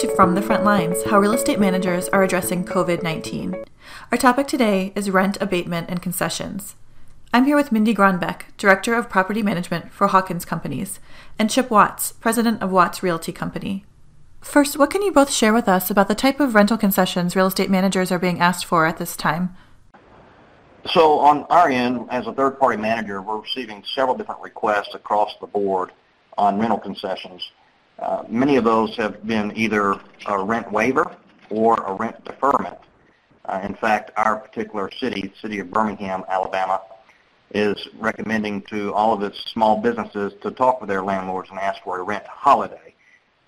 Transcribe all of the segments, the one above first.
to From the Front Lines How Real Estate Managers Are Addressing COVID 19. Our topic today is rent abatement and concessions. I'm here with Mindy Gronbeck, Director of Property Management for Hawkins Companies, and Chip Watts, President of Watts Realty Company. First, what can you both share with us about the type of rental concessions real estate managers are being asked for at this time? So on our end, as a third-party manager, we're receiving several different requests across the board on rental concessions. Uh, many of those have been either a rent waiver or a rent deferment. Uh, in fact, our particular city, city of Birmingham, Alabama, is recommending to all of its small businesses to talk with their landlords and ask for a rent holiday.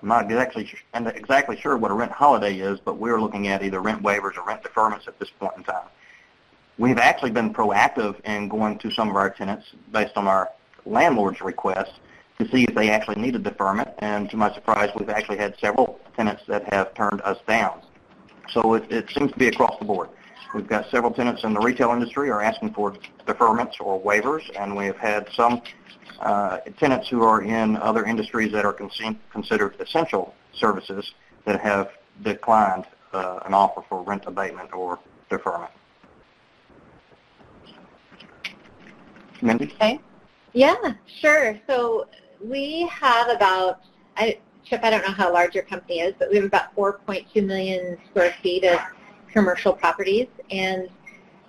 I'm not exactly, exactly sure what a rent holiday is, but we're looking at either rent waivers or rent deferments at this point in time. We've actually been proactive in going to some of our tenants based on our landlord's requests to see if they actually need a deferment. And to my surprise, we've actually had several tenants that have turned us down. So it, it seems to be across the board. We've got several tenants in the retail industry are asking for deferments or waivers, and we have had some uh, tenants who are in other industries that are con- considered essential services that have declined uh, an offer for rent abatement or deferment. Mindy? Okay. Yeah, sure. So we have about, I, Chip, I don't know how large your company is, but we have about 4.2 million square feet of commercial properties. And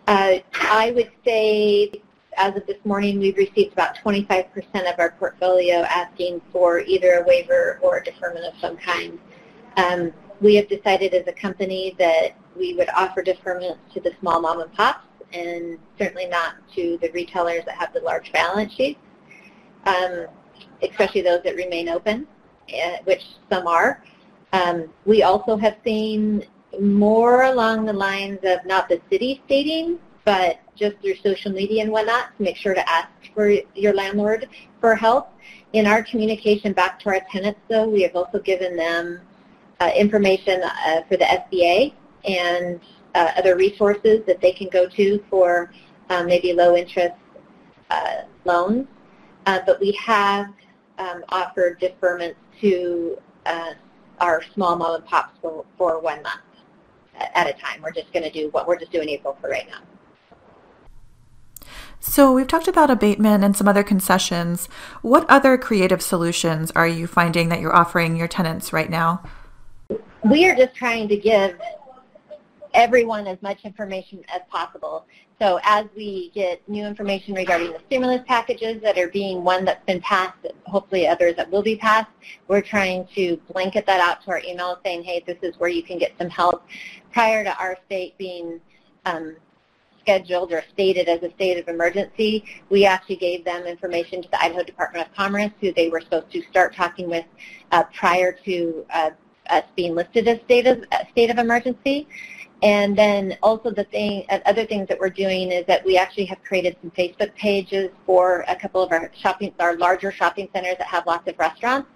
uh, I would say as of this morning, we've received about 25% of our portfolio asking for either a waiver or a deferment of some kind. Um, we have decided as a company that we would offer deferments to the small mom and pops and certainly not to the retailers that have the large balance sheets. Um, especially those that remain open, uh, which some are. Um, we also have seen more along the lines of not the city stating, but just through social media and whatnot to make sure to ask for your landlord for help. In our communication back to our tenants, though, we have also given them uh, information uh, for the SBA and uh, other resources that they can go to for um, maybe low interest uh, loans. Uh, but we have um, offer deferments to uh, our small mom and pops for, for one month at a time. We're just going to do what we're just doing April for right now. So we've talked about abatement and some other concessions. What other creative solutions are you finding that you're offering your tenants right now? We are just trying to give everyone as much information as possible. So as we get new information regarding the stimulus packages that are being one that's been passed, hopefully others that will be passed, we're trying to blanket that out to our email saying, hey, this is where you can get some help. Prior to our state being um, scheduled or stated as a state of emergency, we actually gave them information to the Idaho Department of Commerce, who they were supposed to start talking with uh, prior to uh, us being listed as state of, uh, state of emergency. And then also the thing, uh, other things that we're doing is that we actually have created some Facebook pages for a couple of our shopping, our larger shopping centers that have lots of restaurants.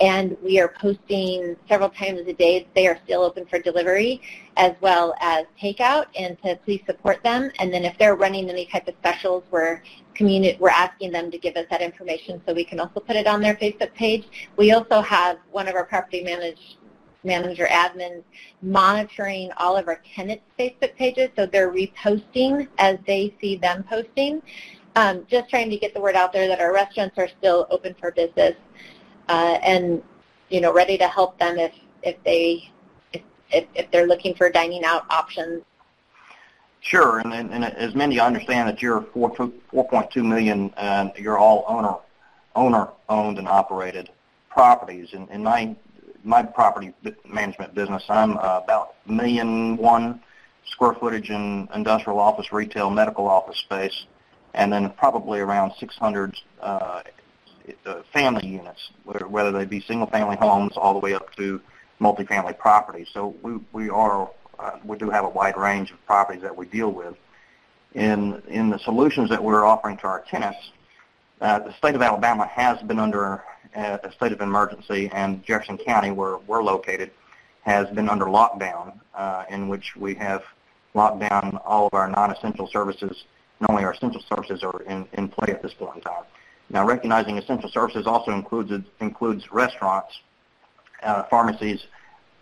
And we are posting several times a day that they are still open for delivery as well as takeout and to please support them. And then if they're running any type of specials, we're community, we're asking them to give us that information so we can also put it on their Facebook page. We also have one of our property managed manager admins monitoring all of our tenants' Facebook pages, so they're reposting as they see them posting. Um, just trying to get the word out there that our restaurants are still open for business uh, and you know ready to help them if if they if, if, they're looking for dining out options. Sure, and, and, and as many understand that you're 4, 4.2 million and you're all owner owner owned and operated properties. And, and my my property management business, I'm uh, about million one square footage in industrial office, retail, medical office space, and then probably around 600 uh, uh, family units, whether they be single-family homes all the way up to multifamily properties. So we we are uh, we do have a wide range of properties that we deal with. In in the solutions that we're offering to our tenants, uh, the state of Alabama has been under a state of emergency, and Jefferson County, where we're located, has been under lockdown, uh, in which we have locked down all of our non-essential services. And only our essential services are in, in play at this point in time. Now, recognizing essential services also includes includes restaurants, uh, pharmacies,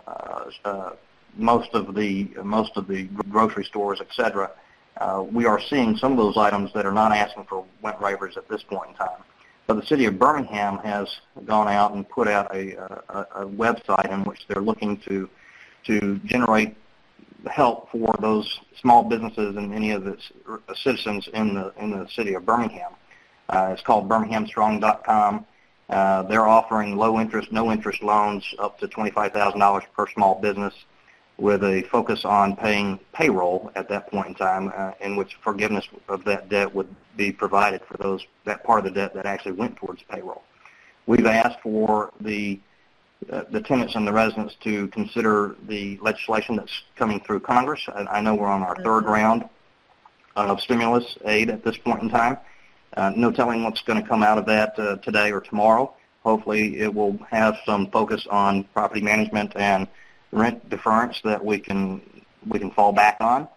uh, uh, most of the most of the grocery stores, et cetera, uh, we are seeing some of those items that are not asking for rent waivers at this point in time. But the city of Birmingham has gone out and put out a, a, a website in which they're looking to to generate help for those small businesses and any of the citizens in the in the city of Birmingham. Uh, it's called BirminghamStrong.com. Uh, they're offering low interest, no interest loans up to $25,000 per small business with a focus on paying payroll at that point in time, uh, in which forgiveness of that debt would be provided for those that part of the debt that actually went towards payroll. We've asked for the uh, the tenants and the residents to consider the legislation that's coming through Congress. I, I know we're on our third round of stimulus aid at this point in time. Uh, no telling what's going to come out of that uh, today or tomorrow. Hopefully, it will have some focus on property management and rent deference that we can we can fall back on.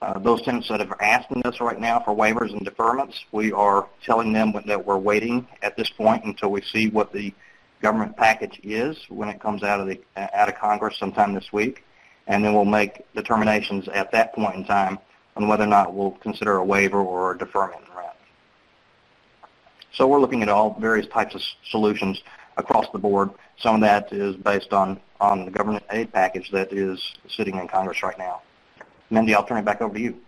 Uh, those tenants that are asking us right now for waivers and deferments, we are telling them that we're waiting at this point until we see what the government package is when it comes out of the out of Congress sometime this week, and then we'll make determinations at that point in time on whether or not we'll consider a waiver or a deferment in rent. So we're looking at all various types of solutions across the board. Some of that is based on on the government aid package that is sitting in Congress right now. Mindy, I'll turn it back over to you.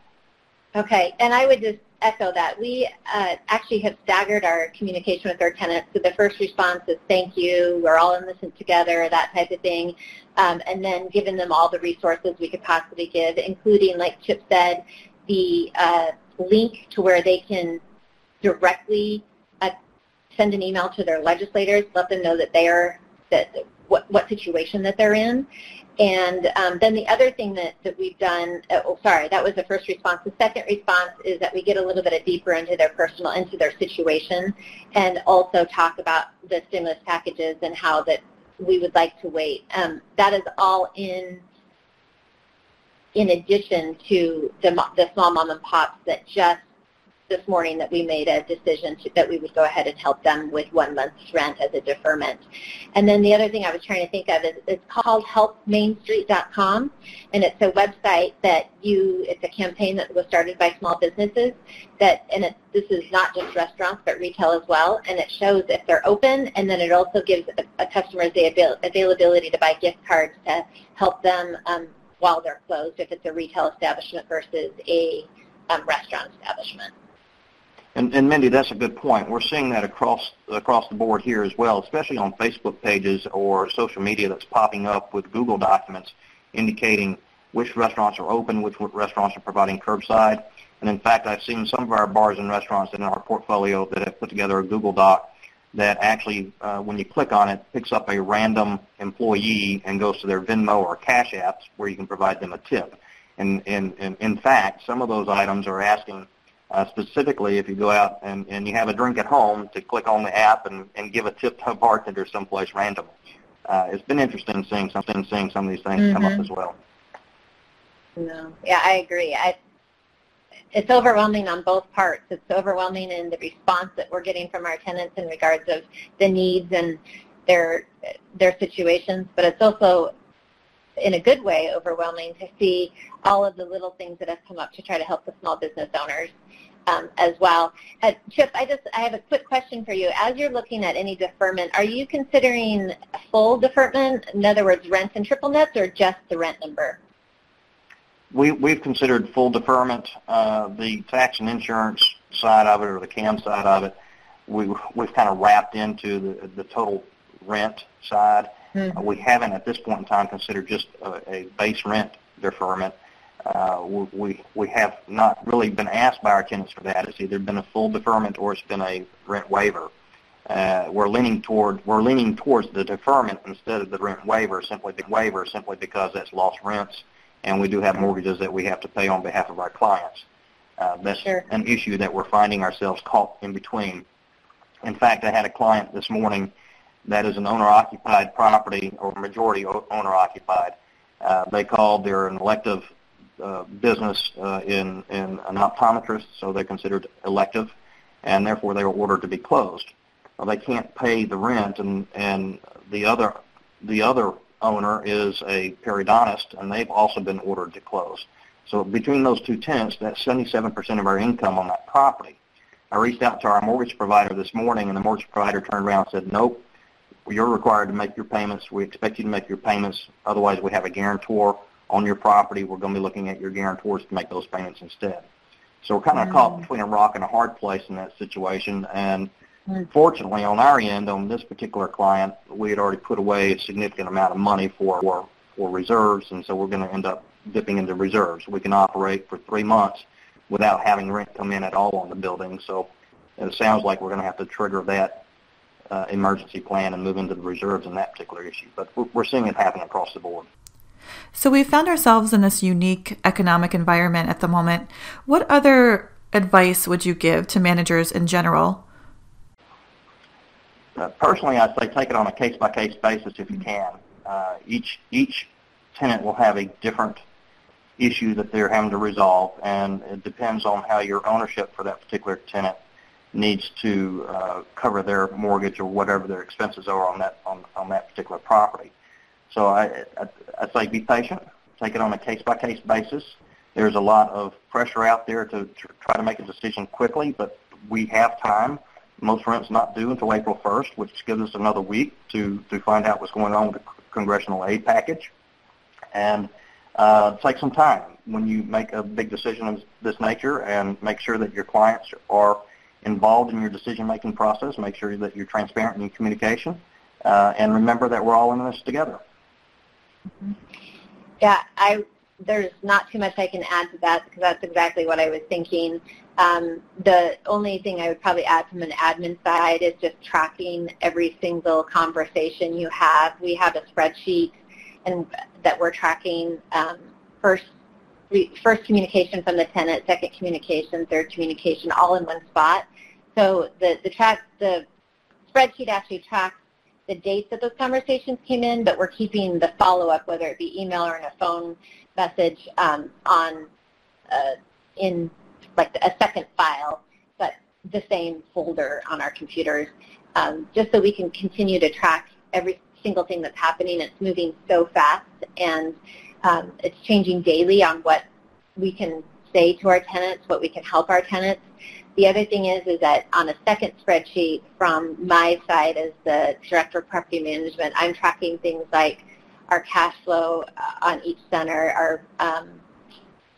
Okay, and I would just echo that. We uh, actually have staggered our communication with our tenants. So the first response is thank you, we're all in this together, that type of thing. Um, and then giving them all the resources we could possibly give, including, like Chip said, the uh, link to where they can directly uh, send an email to their legislators, let them know that they are that what, what situation that they're in. And um, then the other thing that, that we've done, uh, oh, sorry, that was the first response. The second response is that we get a little bit deeper into their personal, into their situation, and also talk about the stimulus packages and how that we would like to wait. Um, that is all in in addition to the, the small mom and pops that just this morning that we made a decision to, that we would go ahead and help them with one month's rent as a deferment. And then the other thing I was trying to think of is it's called helpmainstreet.com, and it's a website that you, it's a campaign that was started by small businesses that, and it, this is not just restaurants, but retail as well, and it shows if they're open, and then it also gives a, a the avail availability to buy gift cards to help them um, while they're closed if it's a retail establishment versus a um, restaurant establishment. And, and Mindy, that's a good point. We're seeing that across across the board here as well, especially on Facebook pages or social media that's popping up with Google documents indicating which restaurants are open, which restaurants are providing curbside. And in fact, I've seen some of our bars and restaurants in our portfolio that have put together a Google Doc that actually, uh, when you click on it, picks up a random employee and goes to their Venmo or Cash apps where you can provide them a tip. And, and, and in fact, some of those items are asking uh, specifically, if you go out and, and you have a drink at home, to click on the app and, and give a tip to a bartender or someplace random. Uh, it's been interesting seeing something, seeing some of these things mm-hmm. come up mm-hmm. as well. No, yeah, I agree. I, it's overwhelming on both parts. It's overwhelming in the response that we're getting from our tenants in regards of the needs and their their situations, but it's also in a good way overwhelming to see all of the little things that have come up to try to help the small business owners um, as well. Uh, Chip, I just I have a quick question for you. As you're looking at any deferment, are you considering full deferment, in other words, rent and triple nets, or just the rent number? We, we've considered full deferment. Uh, the tax and insurance side of it, or the CAM side of it, we, we've kind of wrapped into the, the total rent side. Mm-hmm. Uh, we haven't at this point in time considered just a, a base rent deferment. Uh, we we have not really been asked by our tenants for that. It's either been a full deferment or it's been a rent waiver. Uh, we're leaning toward we're leaning towards the deferment instead of the rent waiver, simply the waiver simply because that's lost rents, and we do have mortgages that we have to pay on behalf of our clients. Uh, that's sure. an issue that we're finding ourselves caught in between. In fact, I had a client this morning that is an owner-occupied property or majority owner-occupied. Uh, they called, they're an elective uh, business uh, in, in an optometrist, so they're considered elective, and therefore they were ordered to be closed. Well, they can't pay the rent, and, and the other the other owner is a periodontist, and they've also been ordered to close. So between those two tenants, that's 77% of our income on that property. I reached out to our mortgage provider this morning, and the mortgage provider turned around and said, nope, you're required to make your payments. We expect you to make your payments. Otherwise, we have a guarantor on your property. We're going to be looking at your guarantors to make those payments instead. So we're kind of mm-hmm. caught between a rock and a hard place in that situation. And mm-hmm. fortunately, on our end, on this particular client, we had already put away a significant amount of money for for, for reserves, and so we're going to end up dipping into reserves. We can operate for three months without having rent come in at all on the building. So it sounds like we're going to have to trigger that uh, emergency plan and move into the reserves in that particular issue. But we're seeing it happen across the board. So we found ourselves in this unique economic environment at the moment. What other advice would you give to managers in general? Uh, personally, I'd say take it on a case-by-case basis if you can. Uh, each each tenant will have a different issue that they're having to resolve, and it depends on how your ownership for that particular tenant needs to uh, cover their mortgage or whatever their expenses are on that on, on that particular property. So I, I, I say be patient, take it on a case-by-case basis. There's a lot of pressure out there to, to try to make a decision quickly, but we have time. Most rent's not due until April 1st, which gives us another week to, to find out what's going on with the congressional aid package. And uh, take some time when you make a big decision of this nature and make sure that your clients are involved in your decision-making process. Make sure that you're transparent in your communication. Uh, and remember that we're all in this together. Yeah, I there's not too much I can add to that because that's exactly what I was thinking. Um, the only thing I would probably add from an admin side is just tracking every single conversation you have. We have a spreadsheet and that we're tracking um, first first communication from the tenant, second communication, third communication, all in one spot. So the the track the spreadsheet actually tracks the dates that those conversations came in, but we're keeping the follow-up, whether it be email or in a phone message, um, on uh, in like a second file, but the same folder on our computers, um, just so we can continue to track every single thing that's happening. It's moving so fast, and um, it's changing daily on what we can say to our tenants, what we can help our tenants. The other thing is, is that on a second spreadsheet from my side as the Director of Property Management, I'm tracking things like our cash flow uh, on each center, our um,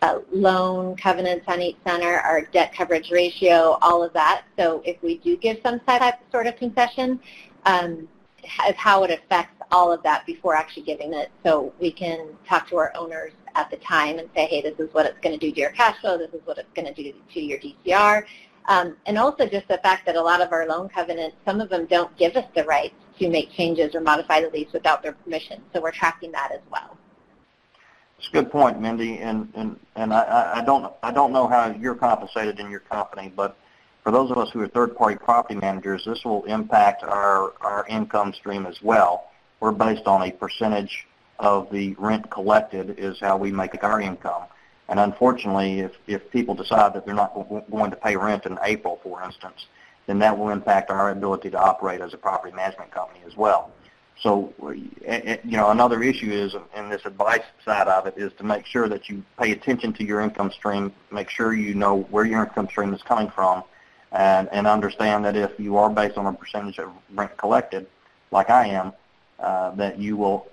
uh, loan covenants on each center, our debt coverage ratio, all of that. So if we do give some type sort of concession, um, how it affects all of that before actually giving it so we can talk to our owners at the time and say, hey, this is what it's going to do to your cash flow, this is what it's going to do to your DCR. Um, and also just the fact that a lot of our loan covenants, some of them don't give us the right to make changes or modify the lease without their permission. So we're tracking that as well. It's a good point, Mindy, and and and I, I don't I don't know how you're compensated in your company, but for those of us who are third-party property managers, this will impact our our income stream as well. We're based on a percentage of the rent collected is how we make our income. And unfortunately, if, if people decide that they're not going to pay rent in April, for instance, then that will impact our ability to operate as a property management company as well. So, eh, eh, you know, another issue is, in this advice side of it, is to make sure that you pay attention to your income stream, make sure you know where your income stream is coming from, and, and understand that if you are based on a percentage of rent collected, like I am, that you will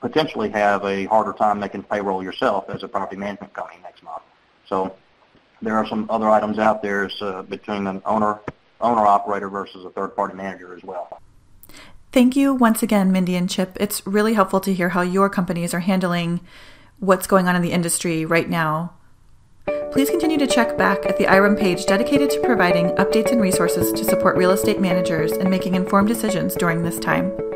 potentially have a harder time making payroll yourself as a property management company next month. So there are some other items out there uh, between an owner owner operator versus a third party manager as well. Thank you once again, Mindy and Chip. It's really helpful to hear how your companies are handling what's going on in the industry right now. Please continue to check back at the IREM page dedicated to providing updates and resources to support real estate managers in making informed decisions during this time.